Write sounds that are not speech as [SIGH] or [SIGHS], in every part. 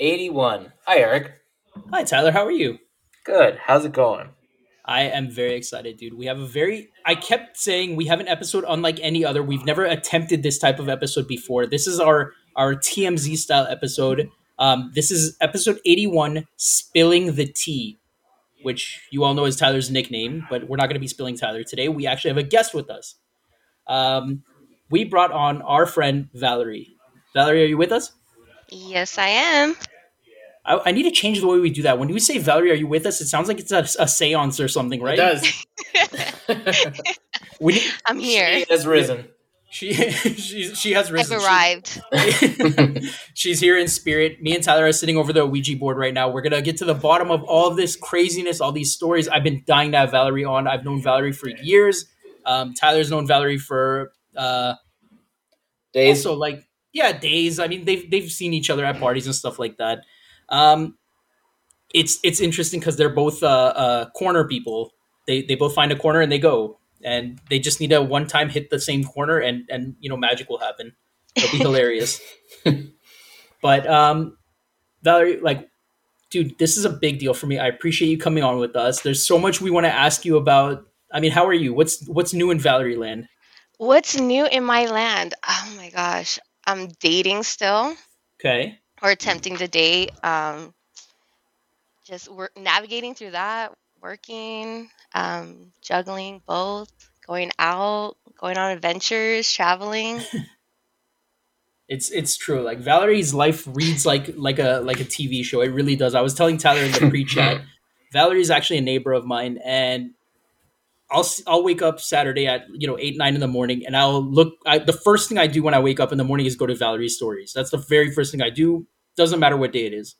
81. Hi, Eric. Hi, Tyler. How are you? Good. How's it going? I am very excited, dude. We have a very. I kept saying we have an episode unlike any other. We've never attempted this type of episode before. This is our our TMZ style episode. Um, this is episode 81, Spilling the Tea, which you all know is Tyler's nickname, but we're not going to be spilling Tyler today. We actually have a guest with us. Um, we brought on our friend Valerie. Valerie, are you with us? Yes, I am. I, I need to change the way we do that. When we say Valerie, are you with us? It sounds like it's a, a seance or something, right? It does. [LAUGHS] We need, I'm here. She has risen. she [LAUGHS] she she has I've risen. She- arrived. [LAUGHS] She's here in spirit. Me and Tyler are sitting over the Ouija board right now. We're gonna get to the bottom of all of this craziness, all these stories. I've been dying to have Valerie on. I've known Valerie for years. Um, Tyler's known Valerie for uh, Days. also like yeah days. I mean they've they've seen each other at parties and stuff like that. Um, it's it's interesting because they're both uh, uh, corner people. They they both find a corner and they go, and they just need a one time hit the same corner, and and you know magic will happen. It'll be [LAUGHS] hilarious. [LAUGHS] but um, Valerie, like, dude, this is a big deal for me. I appreciate you coming on with us. There's so much we want to ask you about. I mean, how are you? What's what's new in Valerie Land? What's new in my land? Oh my gosh. I'm dating still Okay. or attempting to date. Um, just work, navigating through that, working, um, juggling both, going out, going on adventures, traveling. [LAUGHS] It's it's true. Like Valerie's life reads like like a like a TV show. It really does. I was telling Tyler in the pre-chat. [LAUGHS] Valerie's actually a neighbor of mine, and I'll I'll wake up Saturday at you know eight nine in the morning, and I'll look. I, the first thing I do when I wake up in the morning is go to Valerie's stories. That's the very first thing I do. Doesn't matter what day it is,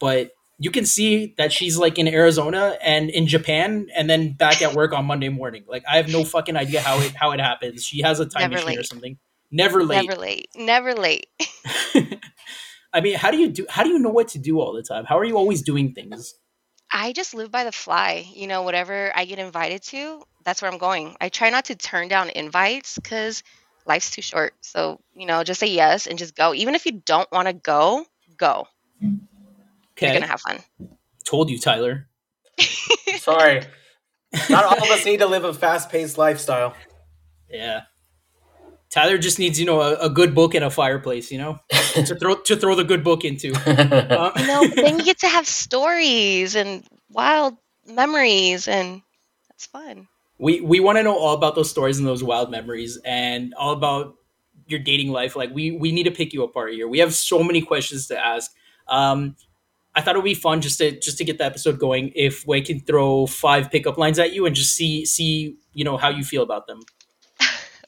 but you can see that she's like in Arizona and in Japan, and then back at work on Monday morning. Like I have no fucking idea how it how it happens. She has a time Never machine or something. Never late. Never late. Never late. [LAUGHS] I mean, how do you do? How do you know what to do all the time? How are you always doing things? I just live by the fly. You know, whatever I get invited to, that's where I'm going. I try not to turn down invites because life's too short. So, you know, just say yes and just go. Even if you don't want to go, go. Okay. You're going to have fun. told you, Tyler. Sorry. [LAUGHS] Not all of us need to live a fast paced lifestyle. Yeah, Tyler just needs you know a, a good book and a fireplace. You know, [LAUGHS] to throw to throw the good book into. Um, [LAUGHS] You know, then you get to have stories and wild memories, and that's fun. we we want to know all about those stories and those wild memories and all about your dating life. Like we we need to pick you apart here. We have so many questions to ask. Um, I thought it would be fun just to just to get the episode going if we can throw five pickup lines at you and just see see you know how you feel about them.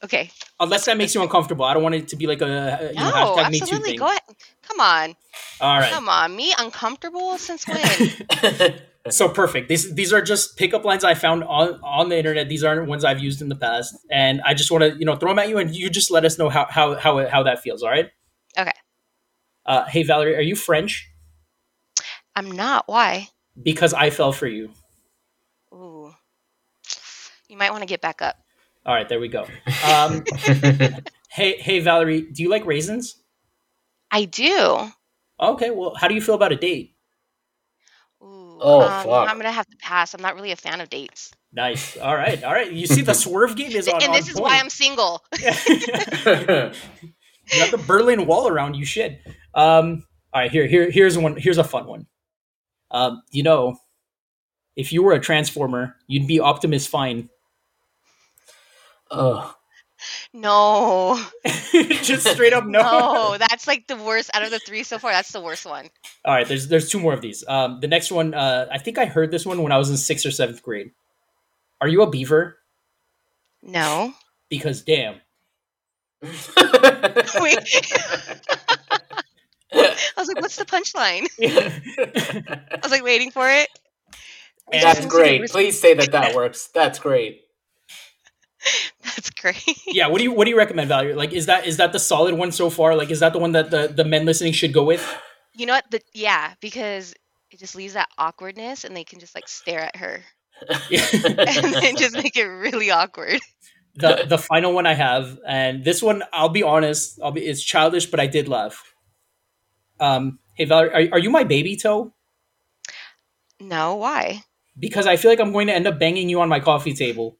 Okay. Unless that makes you uncomfortable, I don't want it to be like a you know, No, hashtag Me Too absolutely. Go ahead. Come on. All right. Come on. Me uncomfortable? Since when? [LAUGHS] So perfect. These these are just pickup lines I found on on the internet. These aren't ones I've used in the past, and I just want to you know throw them at you, and you just let us know how how how it- how that feels. All right. Okay. Uh, hey Valerie, are you French? I'm not. Why? Because I fell for you. Ooh. You might want to get back up. All right, there we go. Um, [LAUGHS] hey hey Valerie, do you like raisins? I do. Okay, well, how do you feel about a date? Ooh, Oh, um, fuck. I'm gonna have to pass. I'm not really a fan of dates, Nice. All right, all right. You see, the [LAUGHS] swerve game is on. and on this is why I'm single. [LAUGHS] you got the Berlin Wall around you. Shit. Um, all right, here, here, here's one. Here's a fun one. Um, you know, if you were a transformer, you'd be Optimus Fine. Oh. No, [LAUGHS] Just straight up [LAUGHS] no. no, that's like the worst out of the three so far. That's the worst one. All right, there's there's two more of these. Um, the next one, uh, I think I heard this one when I was in sixth or seventh grade. Are you a beaver? No. Because damn. [LAUGHS] Wait. I was like, what's the punchline? I was like waiting for it. It That's seems like a great. Please say that that works. That's great. That's great. yeah. What do you What do you recommend, Valerie? Like, is that is that the solid one so far? Like, is that the one that the the men listening should go with? You know what? The, yeah, because it just leaves that awkwardness, and they can just like stare at her, [LAUGHS] and then just make it really awkward. the the final one I have, and this one I'll be honest, I'll be it's childish, but I did laugh. Um, Hey, Valerie, are, are you my baby toe? No, why? Because I feel like I'm going to end up banging you on my coffee table.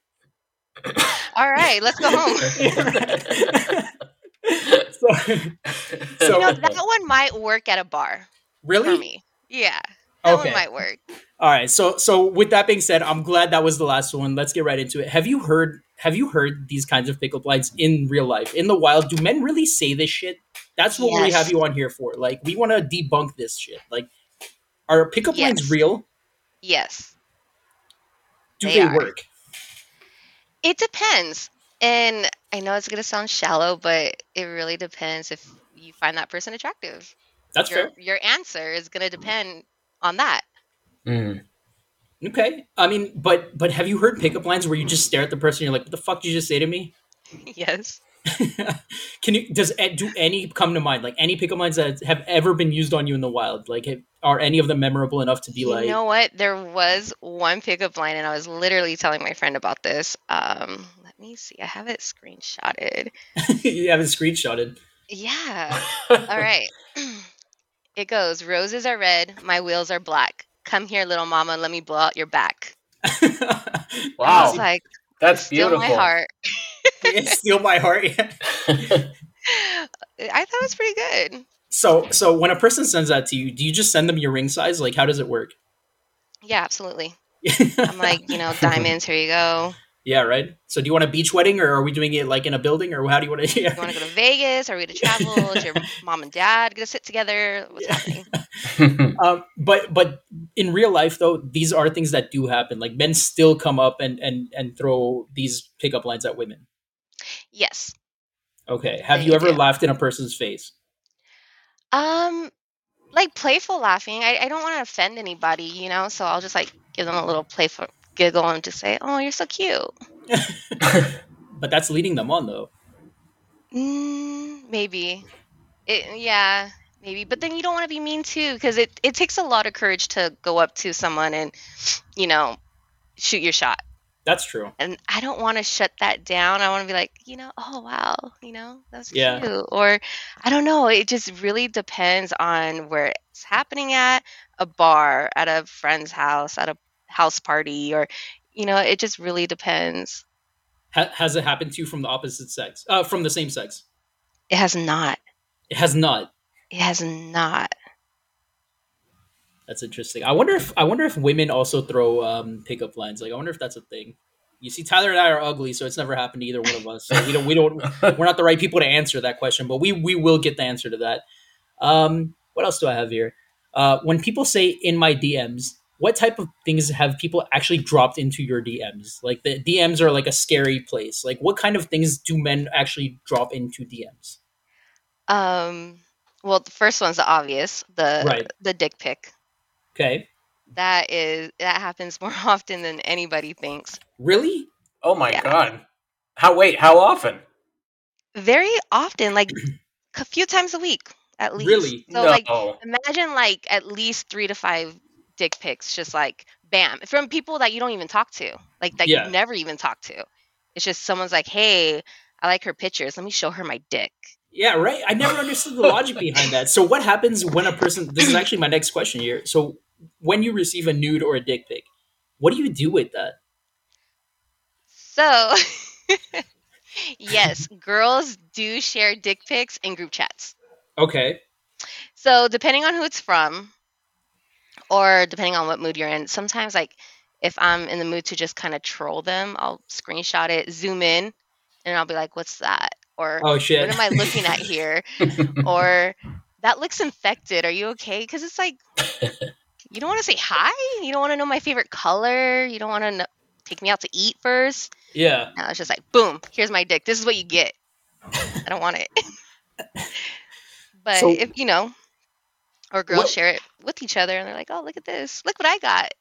All right, let's go home. [LAUGHS] so, [LAUGHS] so you know, that one might work at a bar for really? me. Yeah, that Okay. one might work. All right. So so with that being said, I'm glad that was the last one. Let's get right into it. Have you heard have you heard these kinds of pickup lines in real life? In the wild, do men really say this shit? That's what we have you on here for. Like we want to debunk this shit. Like are pickup lines real? Yes, Do They they, are. work? It depends. And I know it's gonna sound shallow, but it really depends if you find that person attractive. That's Your fair. your answer is gonna depend on that. Mm. Okay. I mean, but but have you heard pickup lines where you just stare at the person and you're like, "What the fuck did you just say to me?" [LAUGHS] yes. [LAUGHS] Can you does do any come to mind? Like any pickup lines that have ever been used on you in the wild? Like have, are any of them memorable enough to be You like You know what? There was one pickup line, and I was literally telling my friend about this. Um, let me see. I have it screenshotted. [LAUGHS] you have it screenshotted? Yeah. [LAUGHS] All right. [CLEARS THROAT] It goes, roses are red, my wheels are black. Come here, little mama, let me blow out your back. I Wow, was like, that's still beautiful. [LAUGHS] my heart. Steal my heart. I thought it was pretty good. so, so when a person sends that to you, do you just send them your ring size? Like, how does it work? Yeah, absolutely. [LAUGHS] I'm like, you know, diamonds, here you go. Yeah, right. So, do you want a beach wedding, or are we doing it like in a building, or how do you want to? [LAUGHS] You want to go to Vegas? Are we going to travel? [LAUGHS] Is your mom and dad going to sit together? What's happening? [LAUGHS] um, but but in real life, though, these are things that do happen. Like men still come up and and and throw these pickup lines at women. Yes. Okay, have They you ever do. laughed in a person's face? Um, like playful laughing. I, I don't want to offend anybody, you know, so I'll just like give them a little playful giggle and just say, oh, you're so cute. [LAUGHS] But that's leading them on, though. Mm, maybe. It, yeah, maybe. But then you don't want to be mean too, because it, it takes a lot of courage to go up to someone and, you know, shoot your shot. That's true. And I don't want to shut that down. I want to be like, you know, oh wow, you know, that's Yeah. cute. Or I don't know. It just really depends on where it's happening at a bar, at a friend's house, at a house party, or you know, it just really depends. Ha- has it happened to you from the opposite sex? Uh, from the same sex? It has not. It has not. It has not. That's interesting. I wonder if I wonder if women also throw um, pickup lines. Like, I wonder if that's a thing. You see, Tyler and I are ugly, so it's never happened to either one of us. So we don't. We don't. [LAUGHS] We're not the right people to answer that question, but we we will get the answer to that. Um, what else do I have here? Uh, when people say in my DMs, what type of things have people actually dropped into your DMs? Like the DMs are like a scary place. Like, what kind of things do men actually drop into DMs? Um, well, the first one's the obvious, the Right. the dick pic. Okay, That is that happens [LAUGHS] more often than anybody thinks. really? oh my Yeah. god. How wait? How often? Very often, like [CLEARS THROAT] a few times a week at least. Really? So no. like imagine like at least three to five dick pics just like bam from people that you don't even talk to like that Yeah. you've never even talked to it's just someone's like hey i like her pictures let me show her my dick Yeah, right. I never understood the logic behind that. So, what happens when a person? This is actually my next question here. So, when you receive a nude or a dick pic, what do you do with that? so [LAUGHS] yes girls do share dick pics in group chats Okay. so depending on who it's from or depending on what mood you're in sometimes like if i'm in the mood to just kind of troll them i'll screenshot it zoom in and i'll be like what's that or Oh shit. what am I looking at here? [LAUGHS] or that looks infected. Are you okay? Because it's like you don't want to say hi. You don't want to know my favorite color. You don't want to know, take me out to eat first. yeah. No, it's just like boom. Here's my dick. This is what you get. I don't want it. [LAUGHS] but So- if you know, or girls What- share it with each other, and they're like, "Oh, look at this! Look what I got."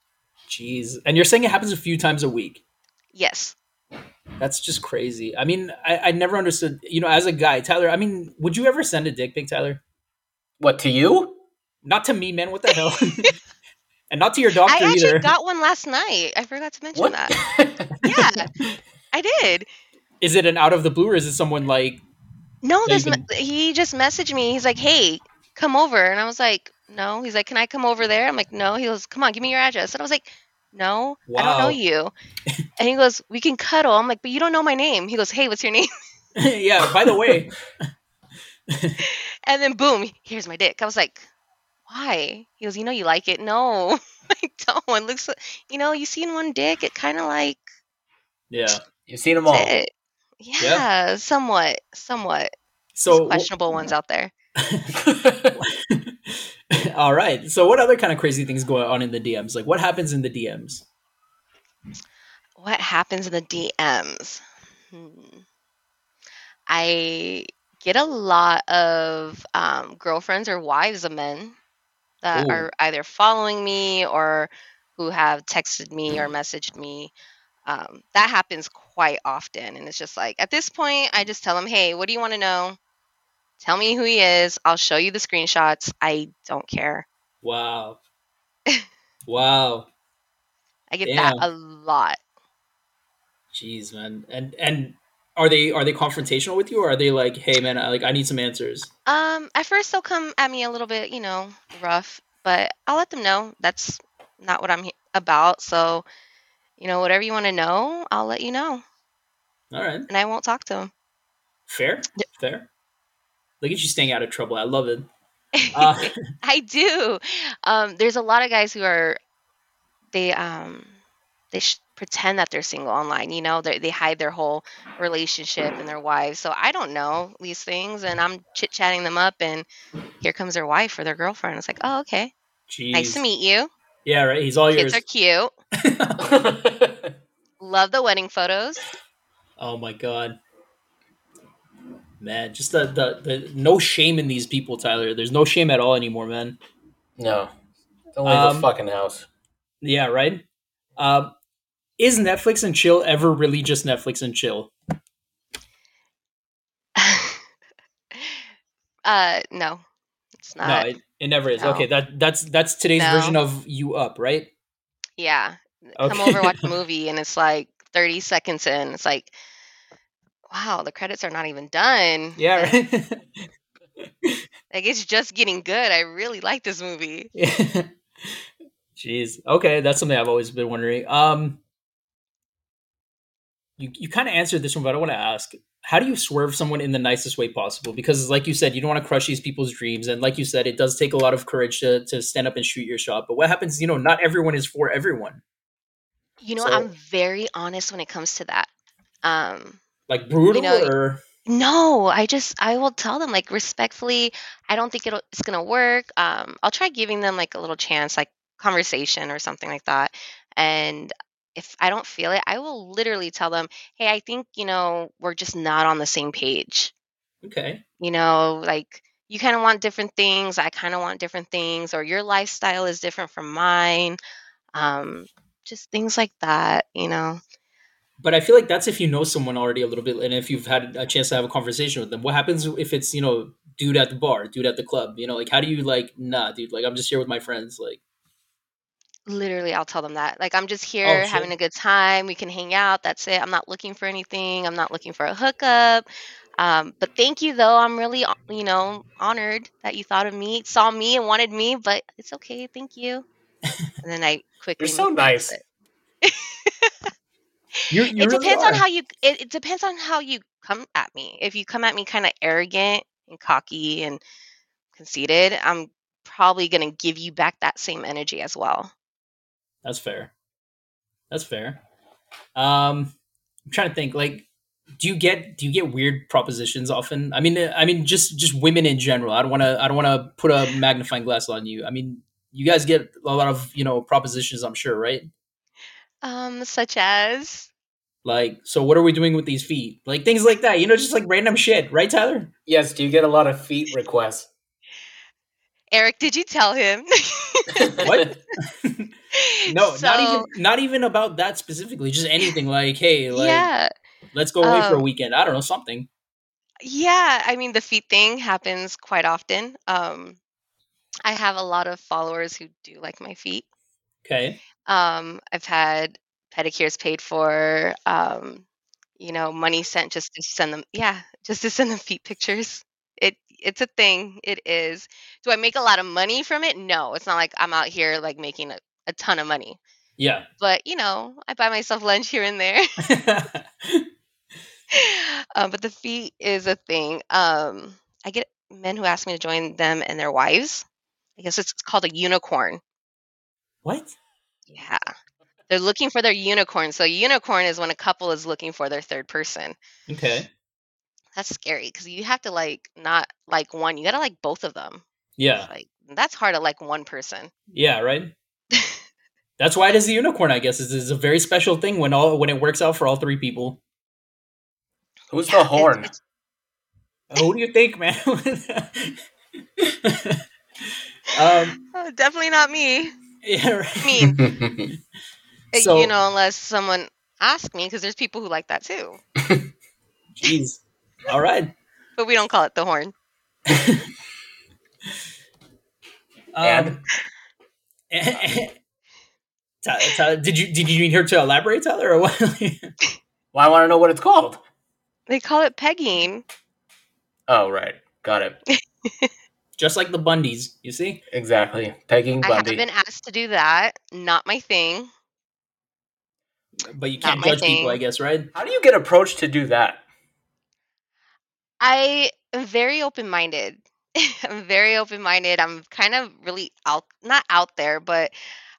Jeez. And you're saying it happens a few times a week. Yes. That's just crazy. I mean, I, I never understood. You know, as a guy, Tyler. I mean, would you ever send a dick pic, Tyler? What to you? Not to me, man. What the hell? [LAUGHS] and not to your doctor I actually either. got one last night. I forgot to mention What? that. [LAUGHS] Yeah, I did. is it an out of the blue, or is it someone like? No, this you me- he just messaged me. He's like, "Hey, come over. And I was like, no. He's like, can I come over there? I'm like, no. He goes, come on, give me your address. And I was like, no, I don't know you. [LAUGHS] and he goes, we can cuddle. I'm like, but you don't know my name. He goes, hey, what's your name? [LAUGHS] [LAUGHS] yeah. By the way, And then boom, here's my dick. I was like, why? He goes, you know you like it. No, I don't. It looks, you know, you seen one dick, it kind of like yeah. You've seen them all. it. Yeah, somewhat, somewhat. So questionable ones out there. [LAUGHS] all right. So what other kind of crazy things go on in the DMs? Like what happens in the DMs? What happens in the DMs? Hmm. I get a lot of um, girlfriends or wives of men that Ooh. are either following me or who have texted me or messaged me. Um, that happens quite often. And it's just like, at this point, I just tell them, hey, what do you want to know? Tell me who he is. I'll show you the screenshots. I don't care. Wow. wow. I get Damn. that a lot. Jeez, man. And and are they are they confrontational with you or are they like, "Hey man, I, like I need some answers." Um, at first they'll come at me a little bit, you know, rough, but I'll let them know that's not what I'm about. So, you know, whatever you want to know, I'll let you know, All right. and I won't talk to them. Fair. Fair. Look at you staying out of trouble. I love it. [LAUGHS] Uh, [LAUGHS] I do. Um, there's a lot of guys who are they um they sh- pretend that they're single online. You know, they they hide their whole relationship and their wives. So I don't know these things, and I'm chit chatting them up, and here comes their wife or their girlfriend. It's like, oh, okay, Jeez. nice to meet you. Yeah, right. He's all yours. Kids are cute. [LAUGHS] Love the wedding photos. oh my god. Man, just the, the the no shame in these people, Tyler. There's no shame at all anymore, man. no. Don't leave Um, the fucking house. Yeah, right. Um, is Netflix and chill ever really just Netflix and chill? [LAUGHS] uh, no, it's not. no, it, it never is. no. Okay, that that's that's today's No. version of you up, right? yeah, come over watch a movie, and it's like 30 seconds in. It's like, wow, the credits are not even done. Yeah, right. [LAUGHS] Like it's just getting good. I really like this movie. Yeah. [LAUGHS] Jeez. Okay, that's something I've always been wondering. Um, you you kind of answered this one, but I want to ask: How do you swerve someone in the nicest way possible? Because, like you said, you don't want to crush these people's dreams, and like you said, it does take a lot of courage to to stand up and shoot your shot. But what happens? You know, not everyone is for everyone. You know, So- I'm very honest when it comes to that. Um, Like brutal, know, or No, I just I will tell them like respectfully. I don't think it'll it's gonna work. Um, I'll try giving them like a little chance, like conversation or something like that. And if I don't feel it, I will literally tell them, "Hey, I think you know we're just not on the same page. okay, You know, like you kind of want different things. I kind of want different things, or your lifestyle is different from mine. Um, just things like that. You know." But I feel like that's if you know someone already a little bit, and if you've had a chance to have a conversation with them. What happens if it's you know dude at the bar, dude at the club? You know, like how do you like nah, dude? Like I'm just here with my friends. Like Literally, I'll tell them that. Like, I'm just here Oh, having a good time. We can hang out. That's it. I'm not looking for anything. I'm not looking for a hookup. Um, but thank you, though. I'm really, you know, honored that you thought of me, saw me, and wanted me. But it's okay. Thank you. [LAUGHS] And then I quickly. You're so nice. [LAUGHS] with it. you, you it depends on how you. It, it depends on how you come at me. If you come at me kind of arrogant and cocky and conceited, I'm probably gonna give you back that same energy as well. That's fair. That's fair. Um, I'm trying to think. Like, do you get do you get weird propositions often? I mean, uh, I mean, just just women in general. I don't want to I don't want to put a magnifying glass on you. I mean, you guys get a lot of you know propositions. I'm sure, right? Um, such as. Like, so what are we doing with these feet? Like things like that. You know, just like random shit, right, Tyler? Yes, do you get a lot of feet requests? Eric, did you tell him? [LAUGHS] What? [LAUGHS] no, not even not even about that specifically. Just anything like, hey, like, yeah, let's go away for a Um, weekend. I don't know something. yeah. I mean, the feet thing happens quite often. Um, I have a lot of followers who do like my feet. Okay. Um, I've had pedicures paid for. Um, you know, money sent just to send them. Yeah, [LAUGHS] just to send them feet pictures. It it's a thing. It is. Do I make a lot of money from it? No. It's not like I'm out here like making a, a ton of money. Yeah. But you know, I buy myself lunch here and there. [LAUGHS] [LAUGHS] um, but the feet is a thing. Um, I get men who ask me to join them and their wives. I guess it's called a unicorn. what? Yeah. They're looking for their unicorn. So a unicorn is when a couple is looking for their third person. Okay. That's scary because you have to like not like one. You gotta like both of them. Yeah. Like that's hard to like one person. Yeah, right? [LAUGHS] That's why it is the unicorn, I guess. It's, it's a very special thing when all when it works out for all three people. Who's Yeah, the it's- horn? it's- Who do you think, man? [LAUGHS] [LAUGHS] um, oh, definitely not me. [LAUGHS] yeah, right. I mean, [LAUGHS] uh, So- you know, unless someone asks me, because there's people who like that too. [LAUGHS] Jeez. All right. But we don't call it the horn. Um, Ty- Ty- did you did you need her to elaborate, Tyler, or what? well, I want to know what it's called. They call it pegging. Oh, right. Got it. Just like the Bundys, you see? Exactly. Pegging I have Bundy. been asked to do that. Not my thing. But you can't my judge people. I guess, right? How do you get approached to do that? I am very open minded. [LAUGHS] I'm very open minded. I'm kind of really out, not out there, but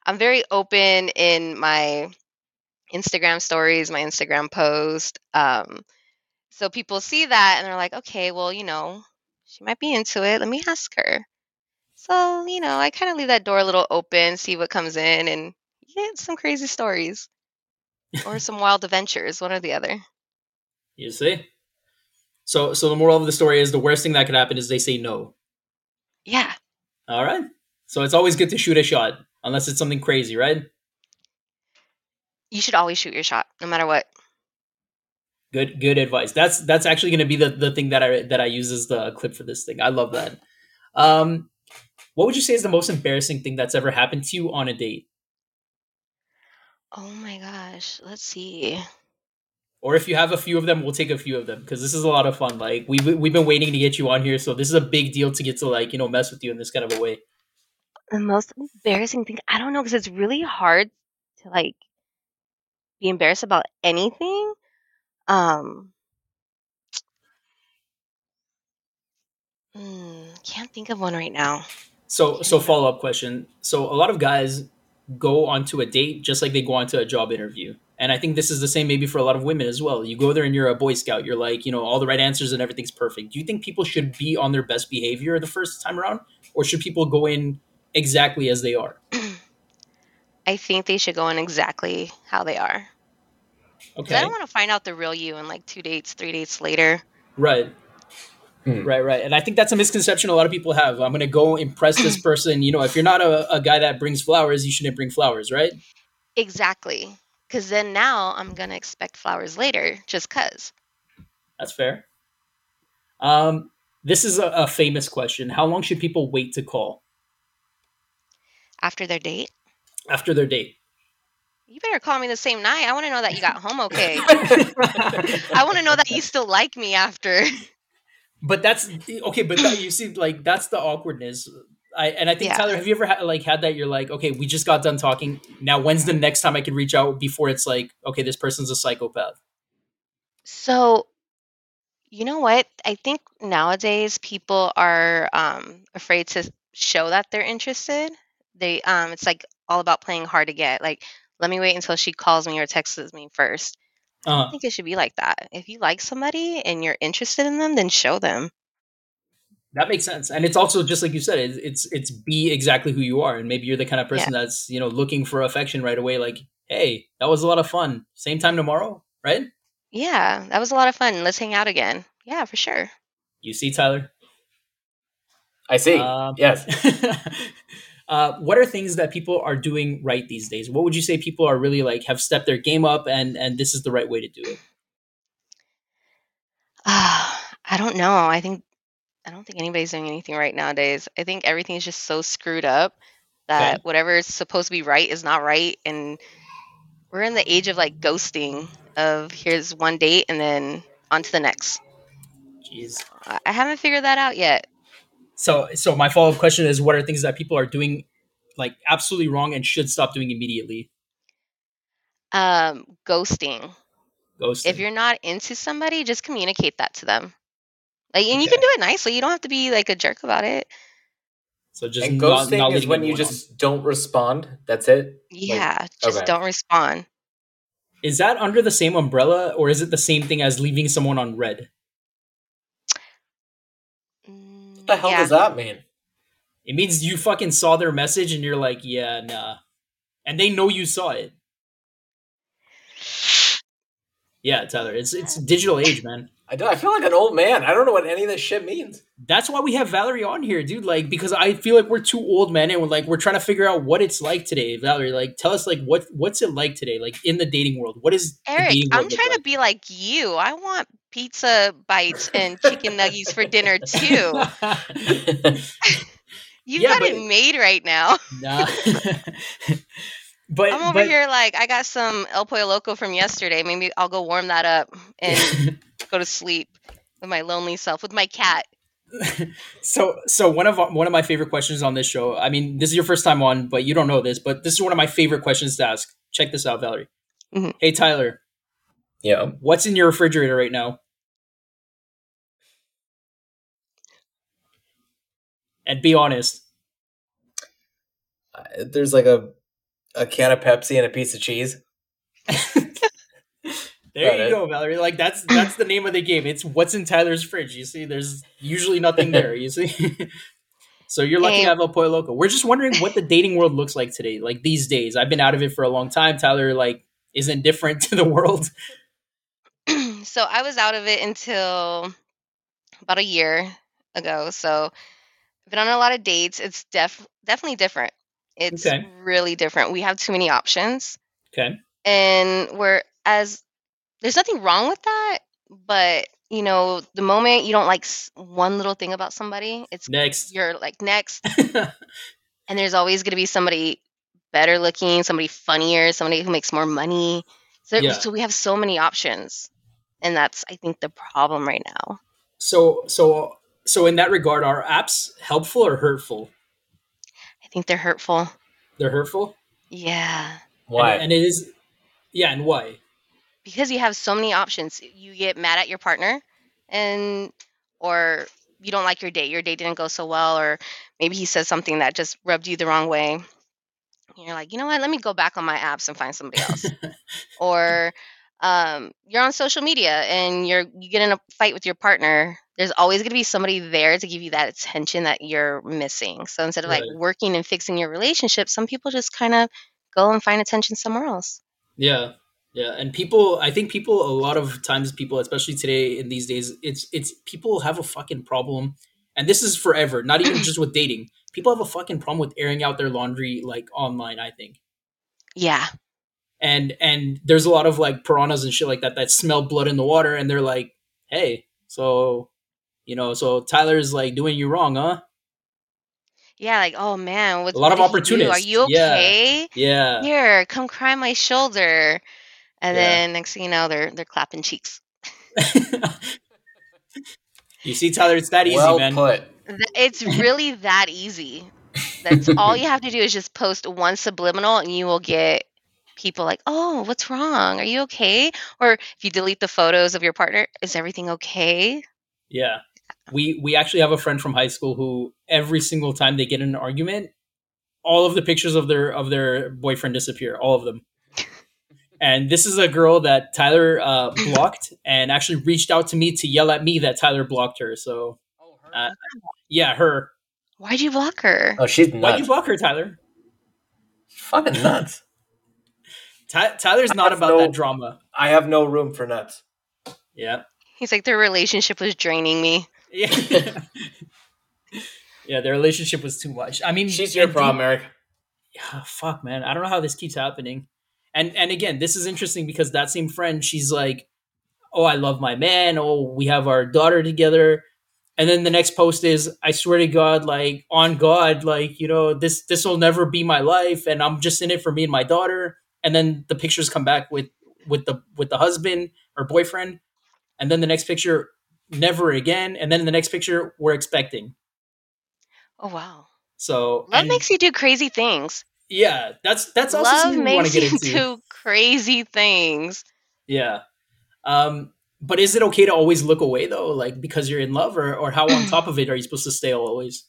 I'm very open in my Instagram stories, my Instagram post. Um, so people see that and they're like, okay, well, you know, she might be into it. Let me ask her. So, you know, I kind of leave that door a little open, see what comes in, and get some crazy stories or [LAUGHS] some wild adventures, one or the other. You see? So so the moral of the story is the worst thing that could happen is they say no. Yeah. All right. So it's always good to shoot a shot, unless it's something crazy, right? You should always shoot your shot, no matter what. Good good advice. That's that's actually going to be the, the thing that I that I use as the clip for this thing. I love that. Um, what would you say is the most embarrassing thing that's ever happened to you on a date, Oh my gosh. Let's see. or if you have a few of them, we'll take a few of them because this is a lot of fun. Like we've we've been waiting to get you on here, so this is a big deal to get to like you know mess with you in this kind of a way. The most embarrassing thing, I don't know, because it's really hard to like be embarrassed about anything. Um, hmm, can't think of one right now. So so follow up question. So a lot of guys go onto a date just like they go onto a job interview. And I think this is the same maybe for a lot of women as well. You go there and you're a boy scout. You're like, you know, all the right answers and everything's perfect. Do you think people should be on their best behavior the first time around or should people go in exactly as they are? [CLEARS THROAT] I think they should go in exactly how they are. 'Cause I don't want to find out the real you in like two dates, three dates later. Right. Hmm. Right, right. And I think that's a misconception a lot of people have. I'm going to go impress this [CLEARS THROAT] person. You know, if you're not a, a guy that brings flowers, you shouldn't bring flowers, right? Exactly. Because then now I'm going to expect flowers later just because. That's fair. Um, this is a, a famous question. How long should people wait to call After their date, after their date? You better call me the same night. I want to know that you got home okay. [LAUGHS] I want to know that you still like me after. but that's okay. But that, you see, like that's the awkwardness. I and I think Yeah. Tyler, have you ever had like had that? You're like, okay, we just got done talking. Now, when's the next time I can reach out before it's like, okay, this person's a psychopath? So, you know what? I think nowadays people are um, afraid to show that they're interested. They, um, it's like all about playing hard to get. Like, let me wait until she calls me or texts me first. I Uh, think it should be like that. If you like somebody and you're interested in them, then show them. that makes sense, and it's also just like you said, it's it's, it's be exactly who you are, and maybe you're the kind of person that's you know looking for affection right away. Like, hey, that was a lot of fun. Same time tomorrow, right? Yeah, that was a lot of fun. Let's hang out again. Yeah, for sure. You see, Tyler. I see. Um, yes. [LAUGHS] uh, what are things that people are doing right these days? What would you say people are really like have stepped their game up and and this is the right way to do it? [SIGHS] I don't know. I think I don't think anybody's doing anything right nowadays. I think everything's just so screwed up that Okay. whatever is supposed to be right is not right and we're in the age of like ghosting of here's one date and then on to the next. Jeez. I haven't figured that out yet. So, so my follow up question is: What are things that people are doing like absolutely wrong and should stop doing immediately? Um, ghosting. Ghosting. If you're not into somebody, just communicate that to them. Like, and you can do it nicely. You don't have to be like a jerk about it. so just and ghosting not is when you anyone on. just don't respond. That's it. Yeah, just okay. don't respond. Is that under the same umbrella, or is it the same thing as leaving someone on read? Mm, What the hell yeah. does that mean? It means you fucking saw their message and you're like, yeah, nah, and they know you saw it. Yeah, Tyler, it's it's digital age, man. I do. I feel like an old man. I don't know what any of this shit means. That's why we have Valerie on here, dude. Like, because I feel like we're two old men and we're like we're trying to figure out what it's like today. Valerie, like, tell us like what what's it like today, like in the dating world. What is the Eric, I'm world look trying to be like you. I want pizza bites and chicken nuggets for dinner too. [LAUGHS] You've Yeah, got but- it made right now. nah. [LAUGHS] but I'm over but, here like I got some El Pollo Loco from yesterday. Maybe I'll go warm that up and [LAUGHS] go to sleep with my lonely self with my cat. so so one of one of my favorite questions on this show. I mean, this is your first time on, but you don't know this, but this is one of my favorite questions to ask. Check this out, Valerie. Mhm. Hey Tyler, yeah. what's in your refrigerator right now? And be honest. Uh, There's like a a can of Pepsi and a piece of cheese. [LAUGHS] There Got you it. go, Valerie. Like that's that's the name of the game. It's what's in Tyler's fridge. You see, there's usually nothing there. You see, [LAUGHS] so you're lucky Hey. to have El Pollo Loco. We're just wondering what the dating world looks like today, like these days. I've been out of it for a long time. Tyler, like, isn't different [LAUGHS] to the world. [CLEARS THROAT] so I was out of it until about a year ago. So I've been on a lot of dates. It's def definitely different. It's Okay. really different. We have too many options. Okay. and we're as there's nothing wrong with that but you know the moment you don't like one little thing about somebody it's Next. you're like next [LAUGHS] and there's always going to be somebody better looking somebody funnier somebody who makes more money so, Yeah. so we have so many options and that's i think the problem right now so so so in that regard, are apps helpful or hurtful? i think they're hurtful They're hurtful. Why? yeah And, and it is. Yeah, and why? because you have so many options you get mad at your partner and or you don't like your date your date didn't go so well or maybe he says something that just rubbed you the wrong way and you're like you know what let me go back on my apps and find somebody else [LAUGHS] or um, you're on social media and you're you get in a fight with your partner there's always going to be somebody there to give you that attention that you're missing so instead of like working and fixing your relationship some people just kind of go and find attention somewhere else Yeah, yeah, and people. I think people. A lot of times, people, especially today in these days, it's it's people have a fucking problem, and this is forever. Not even [CLEARS THROAT] just with dating. People have a fucking problem with airing out their laundry like online. I think, yeah and and there's a lot of like piranhas and shit like that that smell blood in the water, and they're like, hey, so you know, so Tyler's like doing you wrong, huh? Yeah, like, oh man, what, A lot what of opportunities? Are you okay? Yeah, Here, come cry my shoulder. And Yeah. then next thing you know, they're they're clapping cheeks. [LAUGHS] you see, Tyler, it's that easy, well man. put. It's really that easy. That's [LAUGHS] all you have to do is just post one subliminal, and you will get people like, "Oh, what's wrong? Are you okay?" Or if you delete the photos of your partner, is everything okay? Yeah. We we actually have a friend from high school who every single time they get in an argument, all of the pictures of their of their boyfriend disappear, all of them. [LAUGHS] And this is a girl that Tyler uh, blocked and actually reached out to me to yell at me that Tyler blocked her. So uh, yeah, her. Why'd you block her? Oh, she's nuts. Why'd you block her, Tyler? Fucking nuts. Ty- Tyler's not about no- that drama. I have no room for nuts. Yeah. He's like, their relationship was draining me. Yeah. [LAUGHS] yeah, their relationship was too much. I mean, She's your and problem, Eric. yeah, fuck, man. I don't know how this keeps happening. And and again, this is interesting because that same friend, she's like, "Oh, I love my man. Oh, we have our daughter together." And then the next post is, "I swear to God, like on God, like you know, this this will never be my life, and I'm just in it for me and my daughter." And then the pictures come back with with the with the husband or boyfriend, and then the next picture, never again, and then the next picture, we're expecting. Oh wow. So Love and- makes you do crazy things. yeah, that's that's also Love something makes get you into. [LAUGHS] do crazy things. Yeah. Um, but is it okay to always look away though, like because you're in love, or or how on [CLEARS THROAT] top of it are you supposed to stay always?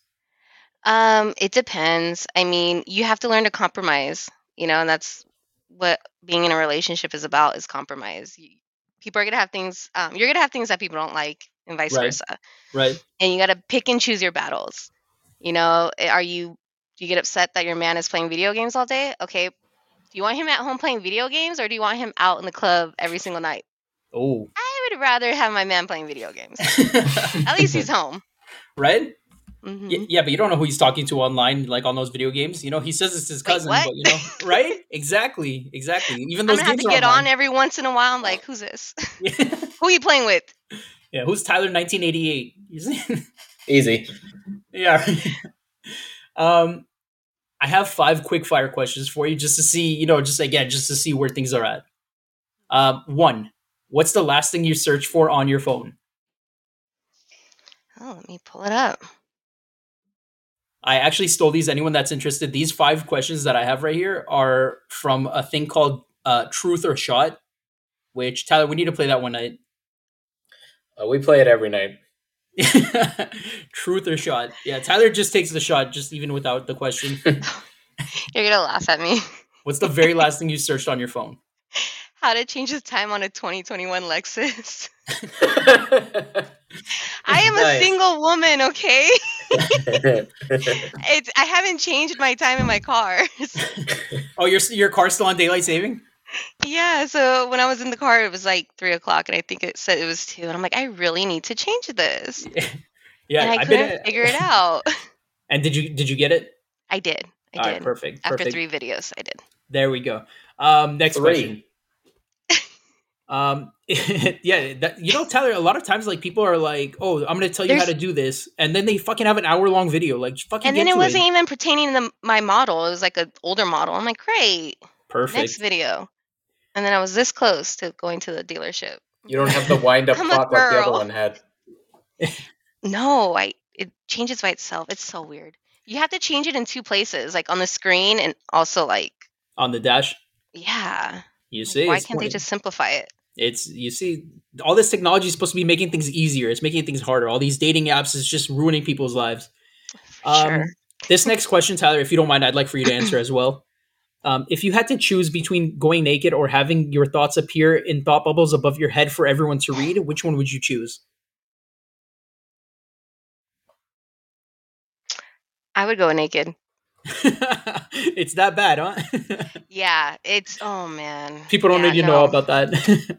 Um, it depends. I mean, you have to learn to compromise, you know, and that's what being in a relationship is about is compromise. You, people are gonna have things, um, you're gonna have things that people don't like, and vice Right. versa. Right. And you gotta pick and choose your battles. You know, eh, are you do you get upset that your man is playing video games all day? Okay. Do you want him at home playing video games or do you want him out in the club every single night? Oh. I would rather have my man playing video games. [LAUGHS] At least he's home. right. Hmm Y- yeah, but you don't know who he's talking to online, like on those video games. You know, he says it's his cousin, what? but you know, [LAUGHS] right? Exactly, exactly. Even I'm those gonna have to are get on every once in a while. I'm like, who's this? [LAUGHS] Who are you playing with? yeah, who's Tyler 1988? Easy. yeah. um, I have five quick fire questions for you, just to see, you know, just again, just to see where things are at. Um, one, what's the last thing you search for on your phone? Oh, let me pull it up. I actually stole these. Anyone that's interested, these five questions that I have right here are from a thing called uh, Truth or Shot, which Tyler, we need to play that one night. Uh, we play it every night. [LAUGHS] Truth or Shot. Yeah, Tyler just takes the shot, just even without the question. [LAUGHS] You're gonna laugh at me. What's the very last thing you searched on your phone? How to change the time on a 2021 Lexus. I [LAUGHS] I am a single woman, okay? [LAUGHS] It's I haven't changed my time in my car. [LAUGHS] Oh, your your car's still on daylight saving? yeah, so when I was in the car, it was like three o'clock, and I think it said it was two, and I'm like, I really need to change this, Yeah, and I I've couldn't been. figure it out. And did you did you get it? I did. I All did. right, perfect. After perfect. three videos, I did. There we go. Um, next question. Three. Um, [LAUGHS] yeah, that, you know, Tyler. A lot of times, like people are like, "Oh, I'm going to tell you how to do this," and then they fucking have an hour long video. Like, just fucking And get then it wasn't even pertaining to the, my model. It was like an older model. I'm like, great, perfect. next video. And then I was this close to going to the dealership. you don't have the wind up [LAUGHS] I'm clock like the other one had. [LAUGHS] No, I it changes by itself. It's so weird. You have to change it in two places, like on the screen and also like on the dash. yeah. You see, why can't they just simplify it? It's you see, all this technology is supposed to be making things easier. It's making things harder. All these dating apps is just ruining people's lives. Um, sure. This next question, Tyler, if you don't mind, I'd like for you to answer as well. [COUGHS] Um, if you had to choose between going naked or having your thoughts appear in thought bubbles above your head for everyone to read, which one would you choose? I would go naked. [LAUGHS] it's that bad, huh? [LAUGHS] Yeah, it's oh man. People don't Yeah, need to know about that. [LAUGHS]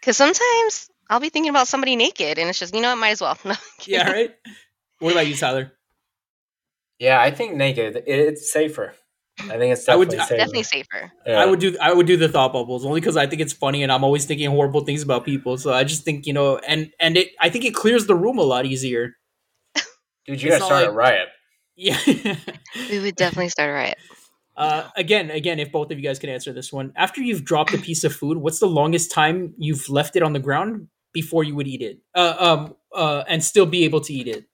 Because sometimes I'll be thinking about somebody naked, and it's just you know what, might as well. No, yeah, right. What about you, Tyler? Yeah, I think naked. It's safer. I think it's I would- definitely safer. Definitely safer. Yeah. I would do I would do the thought bubbles only because I think it's funny and I'm always thinking horrible things about people. So I just think you know, and and it I think it clears the room a lot easier. Dude, you it's gotta not start a riot. Yeah. We would definitely start a riot. uh, again, again, if both of you guys can answer this one, after you've dropped a piece of food, what's the longest time you've left it on the ground before you would eat it? Uh, um, uh, and still be able to eat it.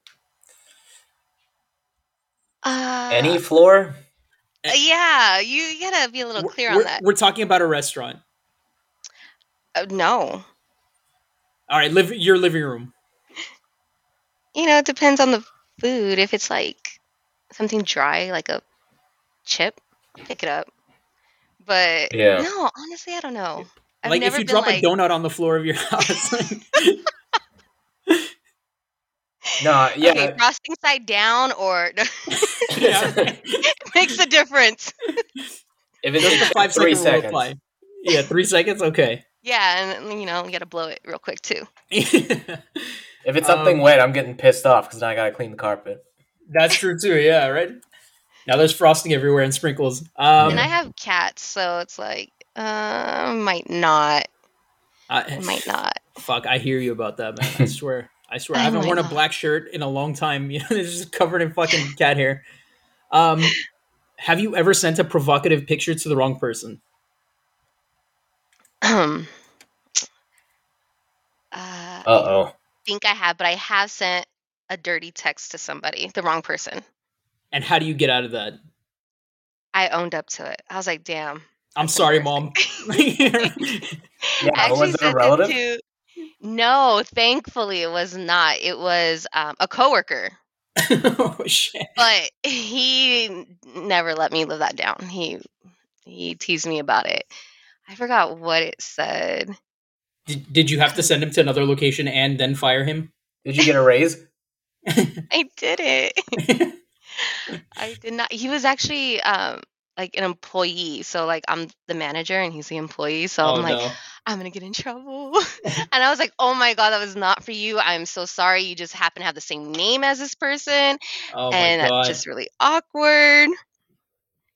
Uh, Any floor? Yeah, you, you gotta be a little clear we're, on that. We're talking about a restaurant. Uh, no, All right, live your living room. you know, it depends on the food. If it's like something dry, like a chip, pick it up. But Yeah. no, honestly, I don't know. I've like if you drop like, a donut on the floor of your [LAUGHS] house. No, yeah. okay, frosting side down or [LAUGHS] yeah. makes a difference. If it's Just the five three second rule seconds. apply. Yeah, three seconds. Okay. Yeah, and you know, you gotta blow it real quick too. [LAUGHS] If it's something Um, wet, I'm getting pissed off because now I gotta clean the carpet. That's true too. Yeah, right. Now there's frosting everywhere and sprinkles. Um, and I have cats, so it's like, uh, might not, I- might not. fuck, I hear you about that, man. I swear. I swear. [LAUGHS] I haven't my worn a black shirt in a long time. [LAUGHS] You know, it's just covered in fucking cat hair. Um, have you ever sent a provocative picture to the wrong person? Um. [CLEARS THROAT] Uh, Uh oh. think I have, but I have sent a dirty text to somebody, the wrong person. And how do you get out of that? I owned up to it. I was like, damn. I'm sorry, mom. [LAUGHS] Yeah, I was it a sent relative? to no, thankfully it was not. It was um, a coworker, [LAUGHS] oh shit. but he never let me live that down. He he teased me about it. I forgot what it said. Did, did you have to send him to another location and then fire him? Did you get a raise? [LAUGHS] I did it. [LAUGHS] I did not. He was actually um like an employee, so like I'm the manager and he's the employee. So oh I'm like, no. I'm gonna get in trouble. [LAUGHS] and I was like, oh my god, that was not for you. I'm so sorry. You just happen to have the same name as this person, Oh and that's just really awkward.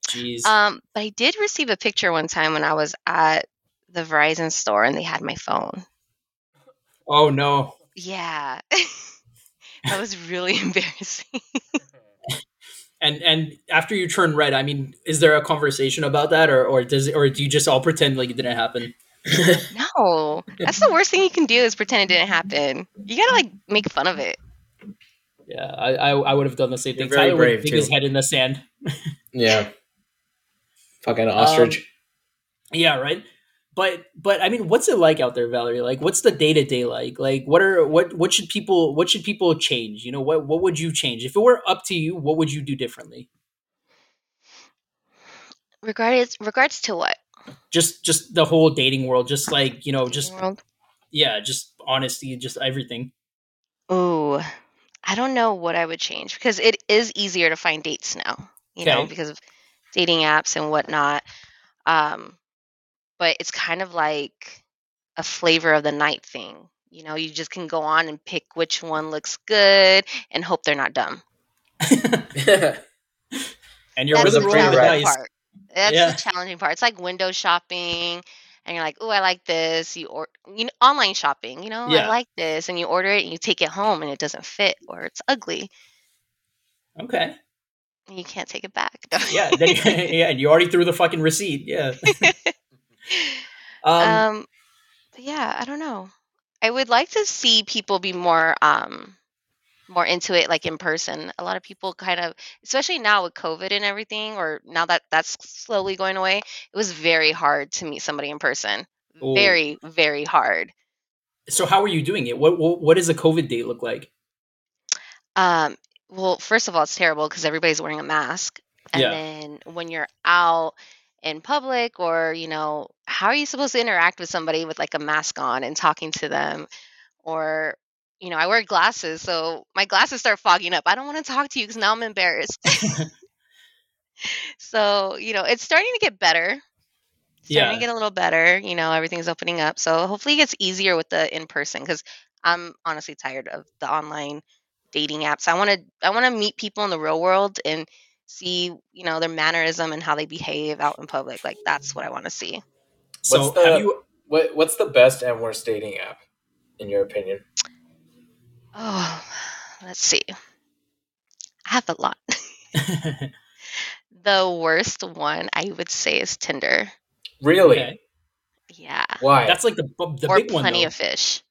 Jeez. Um, but I did receive a picture one time when I was at the Verizon store and they had my phone. oh no. Yeah. That was really [LAUGHS] embarrassing. [LAUGHS] And and after you turn red, I mean, is there a conversation about that, or or does it, or do you just all pretend like it didn't happen? [LAUGHS] no. That's the worst thing you can do is pretend it didn't happen. You gotta like make fun of it. Yeah, I I, I would have done the same You're thing. very Tyler brave, would dig too. his head in the sand. Yeah. Fucking ostrich. Um, yeah, right. But but I mean, what's it like out there, Valerie? Like, what's the day to day like? Like, what are what what should people what should people change? You know, what what would you change if it were up to you? What would you do differently? Regards regards to what? Just just the whole dating world, just like you know, just World? yeah, just honesty, just everything. Ooh. I don't know what I would change because it is easier to find dates now, you know, because of dating apps and whatnot. Um, but it's kind of like a flavor of the night thing. You know, you just can go on and pick which one looks good and hope they're not dumb. [LAUGHS] and you're That's with the a roll of the challenging part. That's Yeah. the challenging part. It's like window shopping, and you're like, "Oh, I like this." You or you know, online shopping. You know, Yeah. I like this, and you order it, and you take it home, and it doesn't fit, or it's ugly, Okay. and you can't take it back. [LAUGHS] Yeah. Then, [LAUGHS] yeah. And you already threw the fucking receipt. Yeah. [LAUGHS] um, um, yeah, I don't know. I would like to see people be more um more into it like in person. A lot of people kind of especially now with COVID and everything or now that that's slowly going away, it was very hard to meet somebody in person. Ooh. Very very hard. so how are you doing it? What what, what does a COVID date look like? Um well, first of all, it's terrible because everybody's wearing a mask. And Yeah. then when you're out in public or, you know, how are you supposed to interact with somebody with like a mask on and talking to them? Or, you know, I wear glasses, so my glasses start fogging up. I don't want to talk to you because now I'm embarrassed. [LAUGHS] [LAUGHS] so, you know, it's starting to get better. Starting Yeah. to get a little better. You know, everything's opening up. So hopefully it gets easier with the in person because I'm honestly tired of the online dating apps. I want to I want to meet people in the real world and see, you know, their mannerism and how they behave out in public. Like that's what I want to see. So What's the- have you? what What's the best and worst dating app, in your opinion? Oh, let's see. I have a lot. [LAUGHS] the worst one I would say is Tinder. Really? okay. Yeah. Why? That's like the the or big one. plenty though. of fish.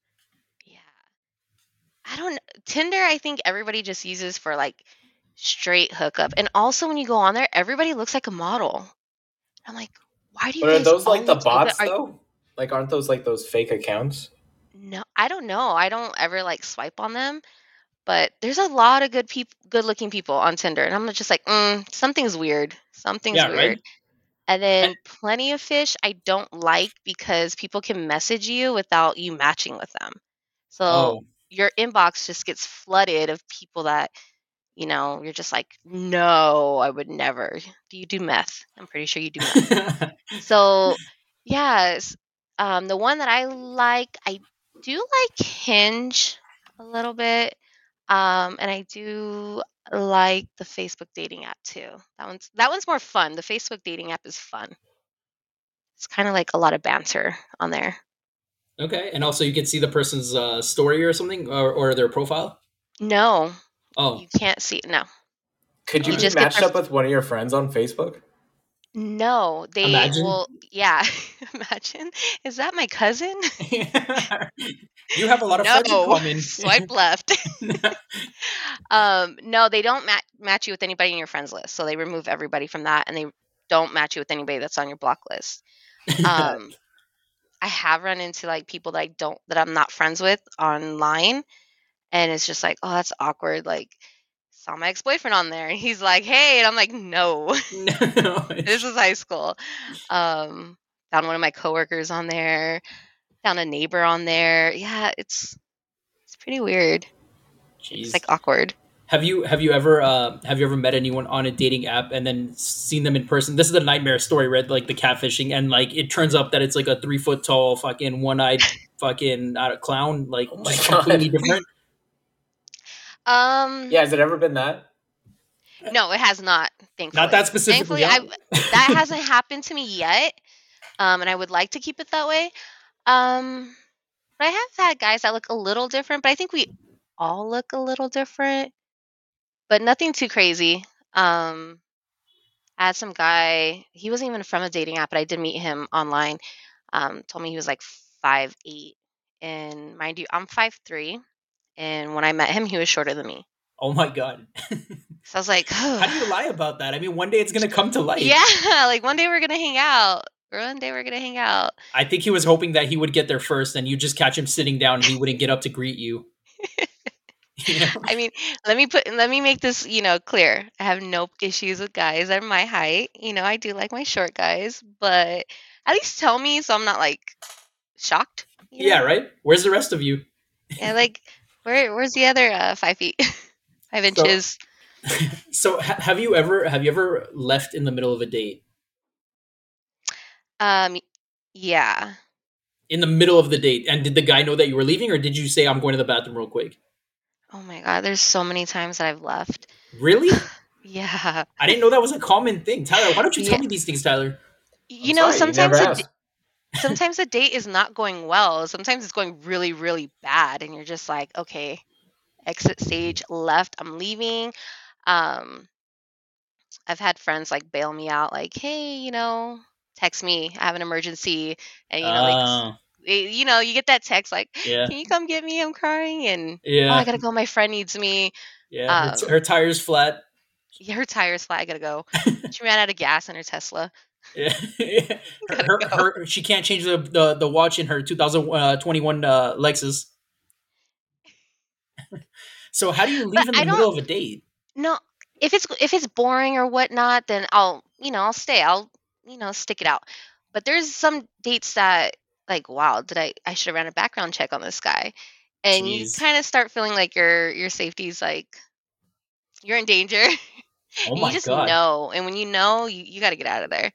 Yeah. I don't Tinder I think everybody just uses for like straight hookup. And also when you go on there, everybody looks like a model. I'm like, why do you but are those like the look so good? bots though? Like, aren't those like those fake accounts? No, I don't know. I don't ever like swipe on them, but there's a lot of good people, good-looking people on Tinder, and I'm just like, mm, something's weird. Something's Yeah, weird. right. And then plenty of fish I don't like because people can message you without you matching with them. So Oh, your inbox just gets flooded of people that, you know, you're just like, no, I would never. Do you do meth? I'm pretty sure you do meth. [LAUGHS] So, yes, um, the one that I like, I do like Hinge a little bit, um, and I do like the Facebook dating app too. That one's that one's more fun. The Facebook dating app is fun. It's kind of like a lot of banter on there. okay. And also, you can see the person's uh, story or something, or, or their profile. No, Oh, you can't see. No, Could you, You just get matched up with one of your friends on Facebook? No, they Imagine. will. Yeah, [LAUGHS] imagine. Is that my cousin? [LAUGHS] you have a lot of friends in No, common. [LAUGHS] swipe left. Um, no, they don't ma- match you with anybody in your friends list. So they remove everybody from that, and they don't match you with anybody that's on your block list. Um, I have run into like people that I don't that I'm not friends with online, and it's just like, oh, that's awkward. Like, saw my ex boyfriend on there, and he's like, hey, and I'm like, no, [LAUGHS] no, [LAUGHS] this was high school. Um, found one of my coworkers on there, found a neighbor on there. Yeah, it's it's pretty weird. Jeez. It's like awkward. Have you have you ever uh, have you ever met anyone on a dating app and then seen them in person? This is a nightmare story, right? Like the catfishing, and like it turns up that it's like a three foot tall, fucking one eyed, [LAUGHS] fucking uh, clown, like Oh completely different. Um, Yeah, has it ever been that? No, it has not. Thankfully, Not that specifically. Thankfully, that hasn't happened to me yet, um, and I would like to keep it that way. Um, but I have had guys that look a little different, but I think we all look a little different, but nothing too crazy. Um, I had some guy. He wasn't even from a dating app, but I did meet him online. Um, told me he was like five eight, and mind you, I'm five three, and when I met him, he was shorter than me. oh my god. So I was like, [LAUGHS] How do you lie about that? I mean, one day it's gonna come to light. Yeah, [LAUGHS] like one day we're gonna hang out. One day we're gonna hang out. I think he was hoping that he would get there first, and you just catch him sitting down, and he wouldn't get up to greet you. You [LAUGHS] know? I mean, let me put let me make this, you know, clear. I have no issues with guys that are my height. You know, I do like my short guys, but at least tell me so I'm not like shocked. Yeah, know? right. Where's the rest of you? Yeah, like where where's the other uh, five feet? [LAUGHS] five inches. [LAUGHS] So, ha- have you ever have you ever left in the middle of a date? Um yeah. In the middle of the date, and did the guy know that you were leaving, or did you say, "I'm going to the bathroom real quick"? Oh my god, there's so many times that I've left. Really? [LAUGHS] Yeah. I didn't know that was a common thing. Tyler, why don't you tell Yeah. me these things, Tyler? You I'm know, sorry, you never sometimes a, asked. [LAUGHS] sometimes a date is not going well. Sometimes it's going really, really bad, and you're just like, okay, exit stage left. I'm leaving. Um, I've had friends like bail me out, like, hey, you know, text me. I have an emergency, and you know, like, Oh, eh, you know, you get that text like, yeah, can you come get me? I'm crying, and oh, yeah, I gotta go. My friend needs me. yeah. Her, t- um, her tire's flat. Yeah, Her tire's flat. I gotta go. [LAUGHS] she ran out of gas in her Tesla. Yeah. [LAUGHS] her, her, her, she can't change the, the, the watch in her 2021 uh, Lexus. [LAUGHS] so how do you leave But in the I middle of a date? No, if it's if it's boring or whatnot, then I'll you know I'll stay. I'll you know stick it out. But there's some dates that like wow, did I I should have ran a background check on this guy, and you kind of start feeling like your your safety's like you're in danger. Oh you just god! know, and when you know, you, you got to get out of there.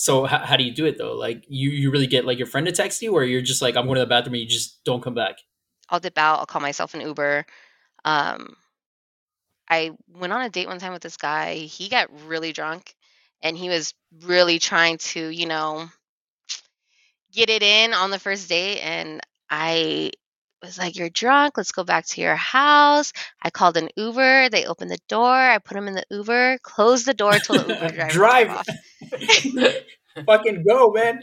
So how, how do you do it though? Like you you really get like your friend to text you, or you're just like I'm going to the bathroom and you just don't come back. I'll dip out. I'll call myself an Uber. Um, I went on a date one time with this guy. He got really drunk, and he was really trying to, you know, get it in on the first date. And I was like, "You're drunk. Let's go back to your house." I called an Uber. They opened the door. I put him in the Uber. Closed the door till the Uber [LAUGHS] driver Drive. [LAUGHS] Fucking go, man!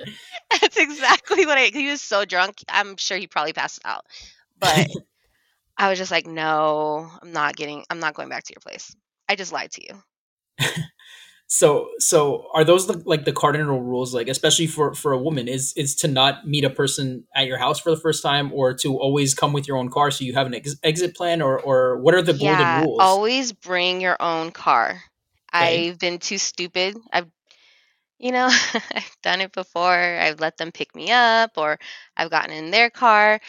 That's exactly what I. He was so drunk. I'm sure he probably passed out. But [LAUGHS] I was just like, no, I'm not getting. I'm not going back to your place. I just lied to you. [LAUGHS] So so are those the, like the cardinal rules? Like especially for for a woman is is to not meet a person at your house for the first time, or to always come with your own car so you have an ex- exit plan, or or what are the yeah, golden rules? always bring your own car. Okay. I've been too stupid. I've, you know, [LAUGHS] I've done it before. I've let them pick me up, or I've gotten in their car.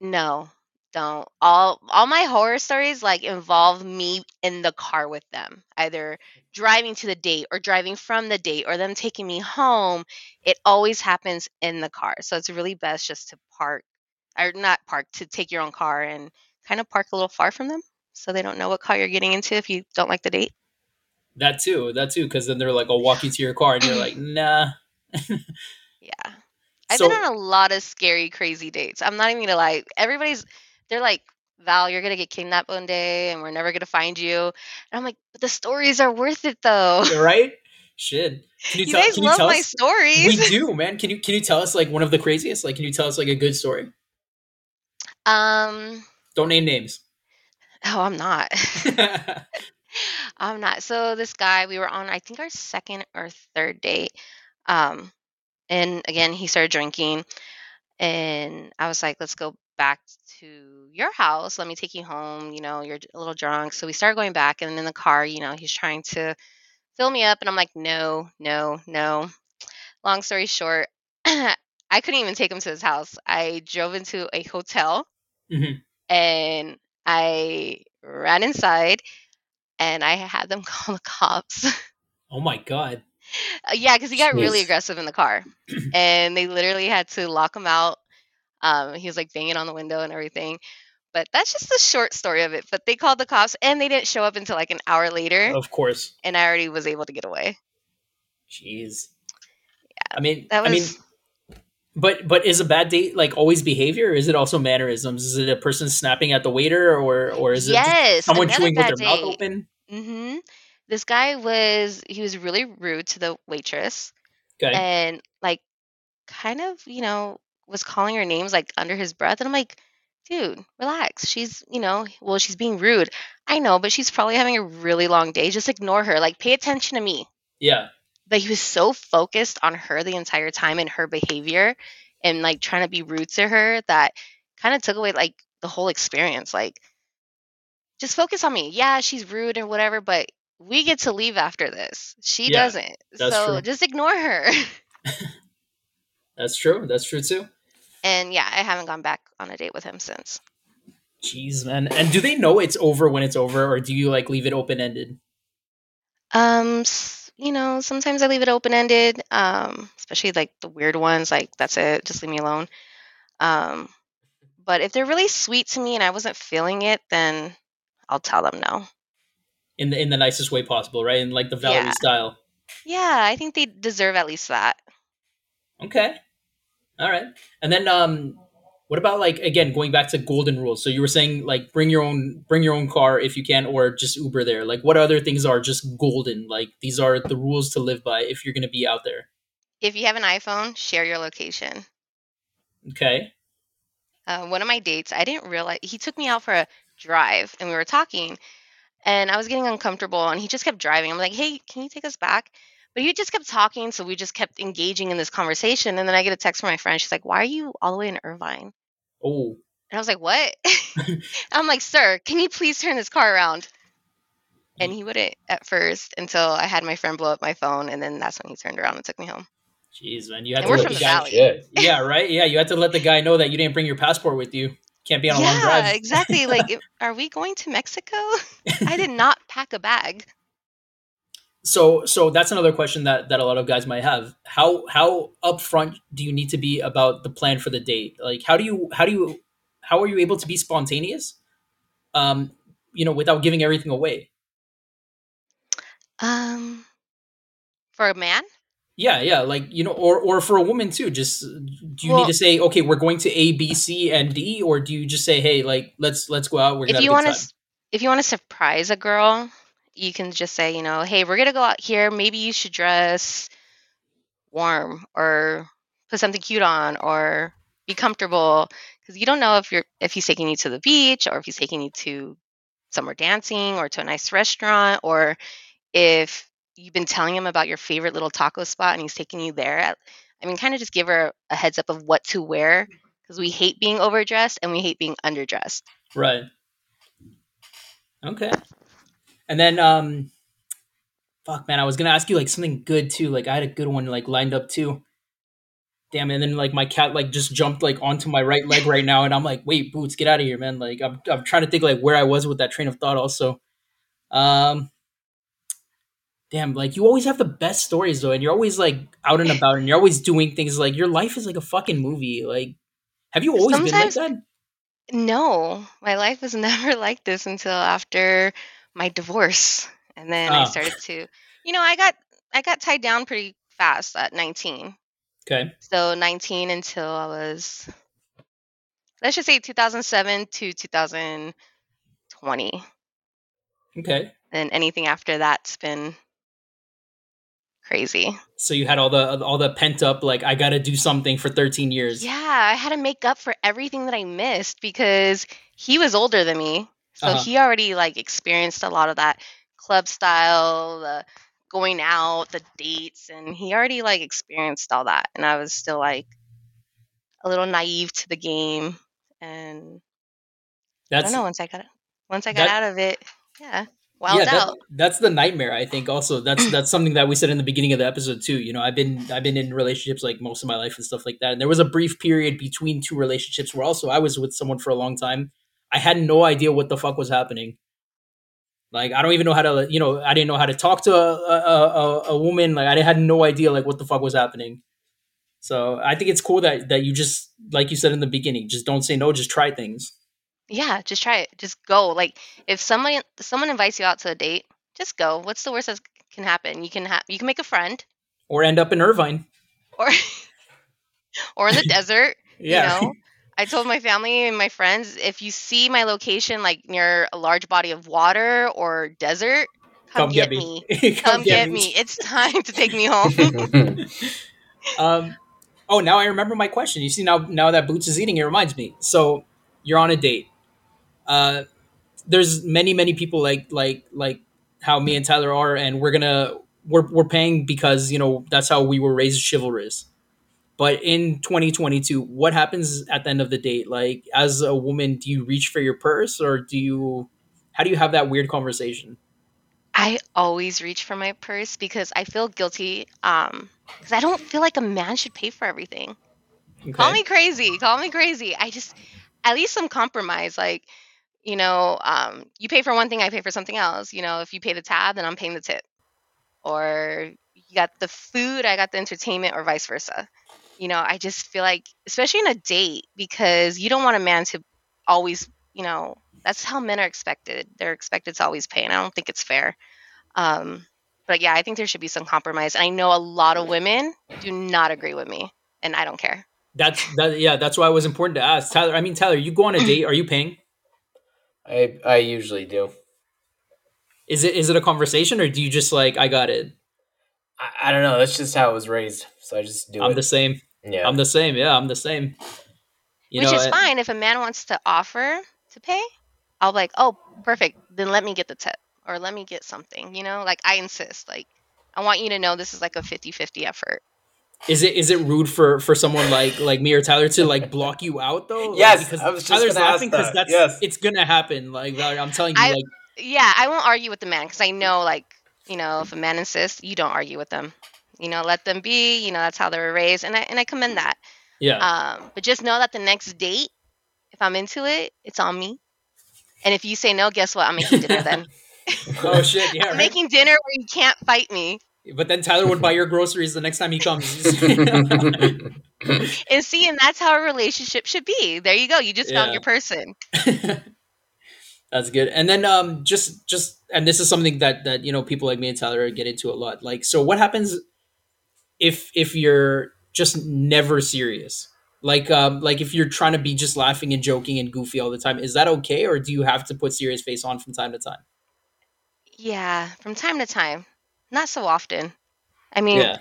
No, don't. All all my horror stories like involve me in the car with them, either driving to the date or driving from the date or them taking me home. It always happens in the car. So it's really best just to park or not park to take your own car and kind of park a little far from them so they don't know what car you're getting into if you don't like the date. That too, that too, because then they're like, "I'll walk you to your car," and you're like, [CLEARS THROAT] "Nah." Yeah. I've So- been on a lot of scary, crazy dates. I'm not even gonna lie. Everybody's they're like, Val, you're gonna get kidnapped one day and we're never gonna find you. And I'm like, but the stories are worth it though. right? Shit. Can you, You tell? guys Can you love tell my us? stories. We do, man. Can you can you tell us like one of the craziest? Like, can you tell us like a good story? Um. Don't name names. Oh, I'm not. [LAUGHS] [LAUGHS] I'm not. So this guy, we were on, I think our second or third date. Um, and again, he started drinking, and I was like, "Let's go back to your house. Let me take you home. You know, you're a little drunk." So we started going back, and in the car, you know, he's trying to fill me up, and I'm like, "No, no, no." Long story short, [CLEARS THROAT] I couldn't even take him to his house. I drove into a hotel Mhm. and I ran inside and I had them [LAUGHS] call the cops. Oh my god. Uh, yeah, because he got really aggressive in the car, [CLEARS THROAT] and they literally had to lock him out. Um, he was like banging on the window and everything. But that's just the short story of it. But they called the cops, and they didn't show up until like an hour later, Of course. and I already was able to get away. Jeez. Yeah. I mean, That was I mean, but but is a bad date like always behavior, or is it also mannerisms? Is it a person snapping at the waiter, or or is it yes, someone chewing with bad their mouth open? Hmm This guy was he was really rude to the waitress. Okay. and like kind of you know was calling her names like under his breath and i'm like dude relax she's you know well she's being rude i know but she's probably having a really long day just ignore her like pay attention to me yeah. but he was so focused on her the entire time and her behavior and like trying to be rude to her that kind of took away like the whole experience like just focus on me yeah she's rude and whatever but we get to leave after this she Yeah, doesn't so true. just ignore her [LAUGHS] That's true. That's true too. And yeah, I haven't gone back on a date with him since. Jeez, man. And do they know it's over when it's over, or do you like leave it open ended? Um, s- you know, sometimes I leave it open ended. Um, especially like the weird ones, like that's it, just leave me alone. Um, but if they're really sweet to me and I wasn't feeling it, then I'll tell them no. In the in the nicest way possible, right? In like the Valerie Yeah. style. Yeah, I think they deserve at least that. Okay. All right. And then um what about like again going back to golden rules? So you were saying like bring your own bring your own car if you can or just Uber there. Like what other things are just golden? Like these are the rules to live by if you're going to be out there. If you have an iPhone, share your location. Okay. uh, one of my dates, I didn't realize he took me out for a drive and we were talking and I was getting uncomfortable and he just kept driving. I'm like, hey, can you take us back? But he just kept talking, so we just kept engaging in this conversation. And then I get a text from my friend. She's like, why are you all the way in Irvine? Oh. And I was like, what? [LAUGHS] [LAUGHS] I'm like, sir, can you please turn this car around? And mm. he wouldn't at first until I had my friend blow up my phone. And then that's when he turned around and took me home. Jeez, man. You had And to we're let from the the guy valley. Yeah, [LAUGHS] right? Yeah, you had to let the guy know that you didn't bring your passport with you. Can't be on a long yeah, exactly. [LAUGHS] Like, are we going to Mexico? [LAUGHS] I did not pack a bag. So so that's another question that that a lot of guys might have. How how upfront do you need to be about the plan for the date? Like how do you how do you how are you able to be spontaneous? Um, you know, without giving everything away. Um, for a man? Yeah, yeah, like you know, or or for a woman too. Just do you Well- need to say, okay, we're going to A, B, C, and D, or do you just say, hey, like let's let's go out. We're gonna if you want to if you want to surprise a girl you can just say you know hey we're gonna go out here maybe you should dress warm or put something cute on or be comfortable because you don't know if you're if he's taking you to the beach or if he's taking you to somewhere dancing or to a nice restaurant or if you've been telling him about your favorite little taco spot and he's taking you there i mean kind of just give her a heads up of what to wear because we hate being overdressed and we hate being underdressed Right. Okay. And then um fuck man, I was gonna ask you like something good too. Like I had a good one like lined up too. Damn, and then like my cat like just jumped like onto my right leg right now, and I'm like, wait, boots, get out of here, man. Like I'm I'm trying to think like where I was with that train of thought also. Um Damn, like you always have the best stories though, and you're always like out and about and you're always doing things like your life is like a fucking movie. Like have you always Sometimes- been like that? No, my life was [LAUGHS] never like this until after my divorce. And then I Ah. started to, you know, I got I got tied down pretty fast at 19. Okay. So 19 until I was let's just say 2007 to 2020. Okay. And anything after that's been crazy. So you had all the all the pent up like I got to do something for 13 years. Yeah, I had to make up for everything that I missed because he was older than me. So Uh-huh. he already like experienced a lot of that club style, the going out, the dates, and he already like experienced all that. And I was still like a little naive to the game. And I don't know, once I got it once I got that- out of it, yeah. Wild yeah, that, that's the nightmare. I think also that's that's something that we said in the beginning of the episode too. You know, I've been I've been in relationships like most of my life and stuff like that. And there was a brief period between two relationships where also I was with someone for a long time. I had no idea what the fuck was happening. Like I don't even know how to you know I didn't know how to talk to a a, a, a woman. Like I had no idea like what the fuck was happening. So I think it's cool that that you just like you said in the beginning, just don't say no, just try things. Yeah, just try it. Just go. Like if someone someone invites you out to a date, just go. What's the worst that can happen? You can have you can make a friend Or end up in Irvine. or [LAUGHS] or in the [LAUGHS] desert. Yeah. You know, I told my family and my friends if you see my location like near a large body of water or desert, come, get, me. [LAUGHS] Come, get, me. It's time to take me home. um, oh, now I remember my question. You see, now now that Boots is eating, it reminds me. So you're on a date. Uh, there's many many people like like like how me and Tyler are, and we're gonna we're we're paying because you know that's how we were raised chivalrous. But in 2022, what happens at the end of the date? Like, as a woman, do you reach for your purse, or do you? How do you have that weird conversation? I always reach for my purse because I feel guilty. Um, because I don't feel like a man should pay for everything. Call me crazy. Call me crazy. I just at least some compromise. Like, you know, um, you pay for one thing, I pay for something else. You know, if you pay the tab, then I'm paying the tip. Or you got the food, I got the entertainment, or vice versa. You know, I just feel like, especially in a date, because you don't want a man to always, you know, that's how men are expected. They're expected to always pay, and I don't think it's fair. Um, but yeah, I think there should be some compromise. And I know a lot of women do not agree with me, and I don't care. That's that. Yeah, that's why it was important to ask Tyler. I mean, Tyler, you go on a [CLEARS THROAT] date. Are you paying? I I usually do. Is it is it a conversation or do you just like I got it? I, I don't know. That's just how I was raised, so I just do I'm it. the same. yeah. I'm the same. Yeah, I'm the same. You Which know, is I- fine if a man wants to offer to pay. I'll be like, oh, perfect. Then let me get the tip or let me get something. You know, like I insist. Like I want you to know this is like a 50-50 effort. Is it is it rude for for someone like like me or Tyler to like block you out though? Like, Yes, because I was just Tyler's laughing because that. that's Yes. it's gonna happen. Like I'm telling you, I- like Yeah, I won't argue with the man because I know, like, you know, if a man insists, you don't argue with them. You know, let them be. You know, that's how they were raised, and I and I commend that. yeah, Um, but just know that the next date, if I'm into it, it's on me. And if you say no, guess what? I'm making dinner then. [LAUGHS] oh shit, yeah. [LAUGHS] I'm Right? making dinner where you can't fight me. But then Tyler would buy your [LAUGHS] groceries the next time he comes. [LAUGHS] And see, and that's how a relationship should be. There you go. You just found your person. [LAUGHS] That's good. And then um just just and this is something that that you know people like me and Tyler get into a lot. Like so what happens if if you're just never serious? Like um like if you're trying to be just laughing and joking and goofy all the time, is that okay or do you have to put serious face on from time to time? Yeah, from time to time. Not so often. I mean, Yeah.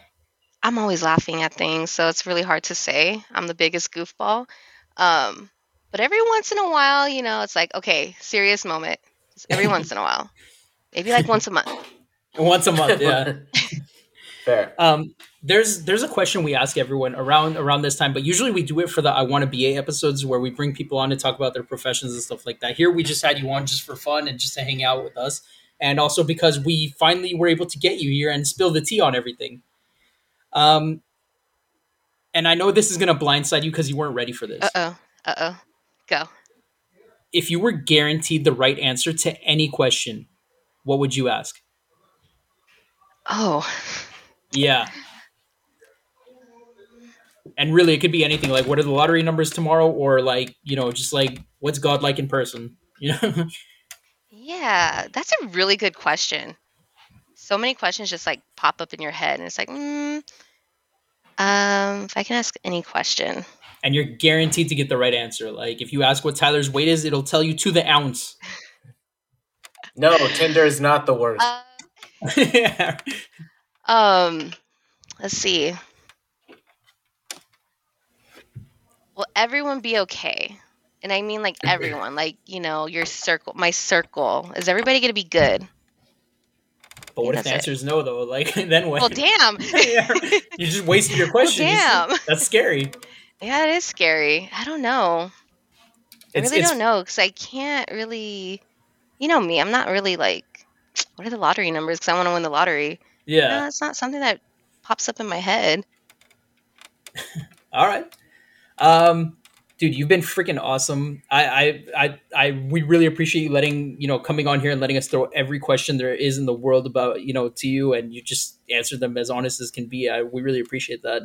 I'm always laughing at things, so it's really hard to say. I'm the biggest goofball. Um, but every once in a while, you know, it's like, okay, serious moment. Just every once in a while. Maybe like once a month. [LAUGHS] Once a month, yeah. [LAUGHS] Fair. Um, there's there's a question we ask everyone around around this time, but usually we do it for the I Want to BA episodes where we bring people on to talk about their professions and stuff like that. Here we just had you on just for fun and just to hang out with us, and also because we finally were able to get you here and spill the tea on everything. Um, and I know this is gonna blindside you because you weren't ready for this. Uh oh. Uh oh. Go. If you were guaranteed the right answer to any question, what would you ask? Oh. Yeah. And really, it could be anything. Like, what are the lottery numbers tomorrow, or like, you know, just like what's God like in person? You know, [LAUGHS] Yeah, that's a really good question. So many questions just like pop up in your head, and it's like, mm, um, if I can ask any question. and you're guaranteed to get the right answer. Like, if you ask what Tyler's weight is, it'll tell you to the ounce. No, Tinder is not the worst. Uh, yeah. [LAUGHS] Um, let's see. Will everyone be okay? And I mean like [LAUGHS] everyone, like you know, your circle, my circle. Is everybody gonna be good? But what if the answer is no though? Like [LAUGHS] then what? Well, damn. [LAUGHS] you just wasted your question. See? damn. That's scary. Yeah, it is scary. I don't know. I really it's don't know because I can't really. You know me. I'm not really like. [TSK] What are the lottery numbers? Because I want to win the lottery. yeah. No, it's not something that pops up in my head. All right. Um, dude, you've been freaking awesome. I, I, I, I, we really appreciate you letting, you know, coming on here and letting us throw every question there is in the world about, you know, to you, and you just answered them as honest as can be. I, we really appreciate that.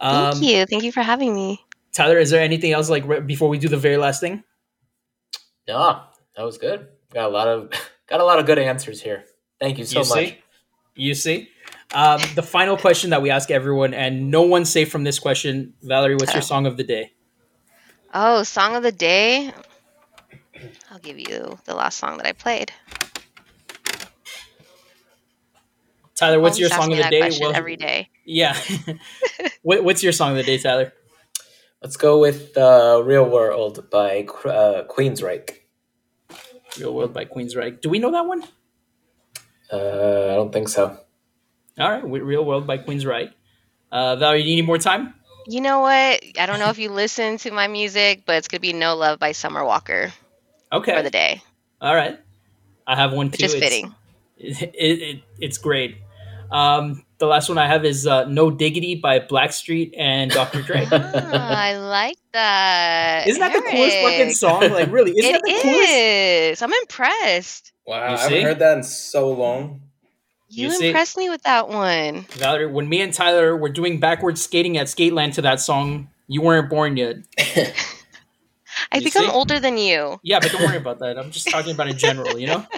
Thank Um, you. Thank you for having me. Tyler, is there anything else like right before we do the very last thing? No, that was good. Got a lot of [LAUGHS] got a lot of good answers here. Thank you so you much. see, you see. Um, the final question that we ask everyone, and no one's safe from this question. Valerie, what's your [LAUGHS] song of the day? Oh, song of the day. I'll give you the last song that I played. Tyler, what's your song of the day? Well- every day. Yeah. [LAUGHS] what, what's your song of the day, Tyler? Let's go with uh, "Real World" by Qu- uh, Queensryche. Real World by Queensryche. Do we know that one? Uh, I don't think so. All right, Real World by Queensryche. Uh, Valerie, do you need more time? You know what? I don't know if you listen to my music, but it's gonna be "No Love" by Summer Walker Okay. for the day, All right. I have one which too. is It's- fitting. [LAUGHS] It, it, it's great. Um, the last one I have is uh, No Diggity by Blackstreet and Dr. Dre. ah, I like that. Isn't that the coolest fucking song? Like, really? Isn't It that the coolest? is. I'm impressed. Wow, You I see? haven't heard that in so long. You You, impressed me with that one. Valerie, when me and Tyler were doing backwards skating at Skateland to that song, you weren't born yet. [LAUGHS] I You think see? I'm older than you. Yeah, but don't worry about that. I'm just talking about in general, you know? [LAUGHS]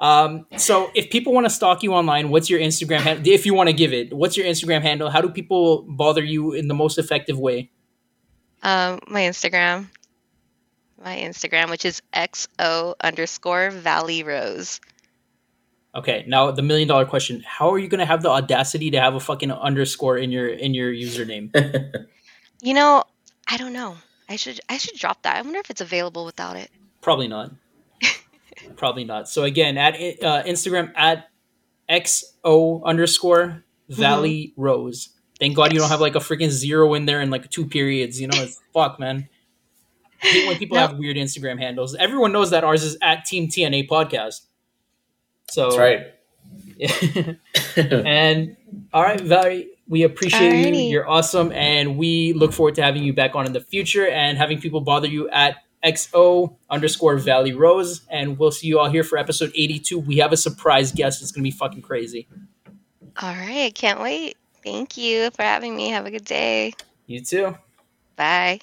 Um, so if people want to stalk you online, what's your Instagram handle? If you want to give it, what's your Instagram handle? How do people bother you in the most effective way? Um, my Instagram, my Instagram, which is xo underscore Valley Rose. Okay, now the million dollar question: How are you going to have the audacity to have a fucking underscore in your in your username? [LAUGHS] You know, I don't know. I should I should drop that. I wonder if it's available without it. Probably not. [LAUGHS] Probably not. So again, at uh, Instagram at xo underscore Valley Rose. Thank God you don't have like a freaking zero in there and like two periods. You know, it's [LAUGHS] fuck, man. I hate when people No. have weird Instagram handles. Everyone knows that ours is at Team TNA Podcast. So That's right. [LAUGHS] and all right, Valerie, we appreciate you. You're awesome, and we look forward to having you back on in the future and having people bother you at xo underscore Valley Rose. And we'll see you all here for episode 82. We have a surprise guest. It's gonna be fucking crazy. All right, can't wait. Thank you for having me. Have a good day. You too. Bye.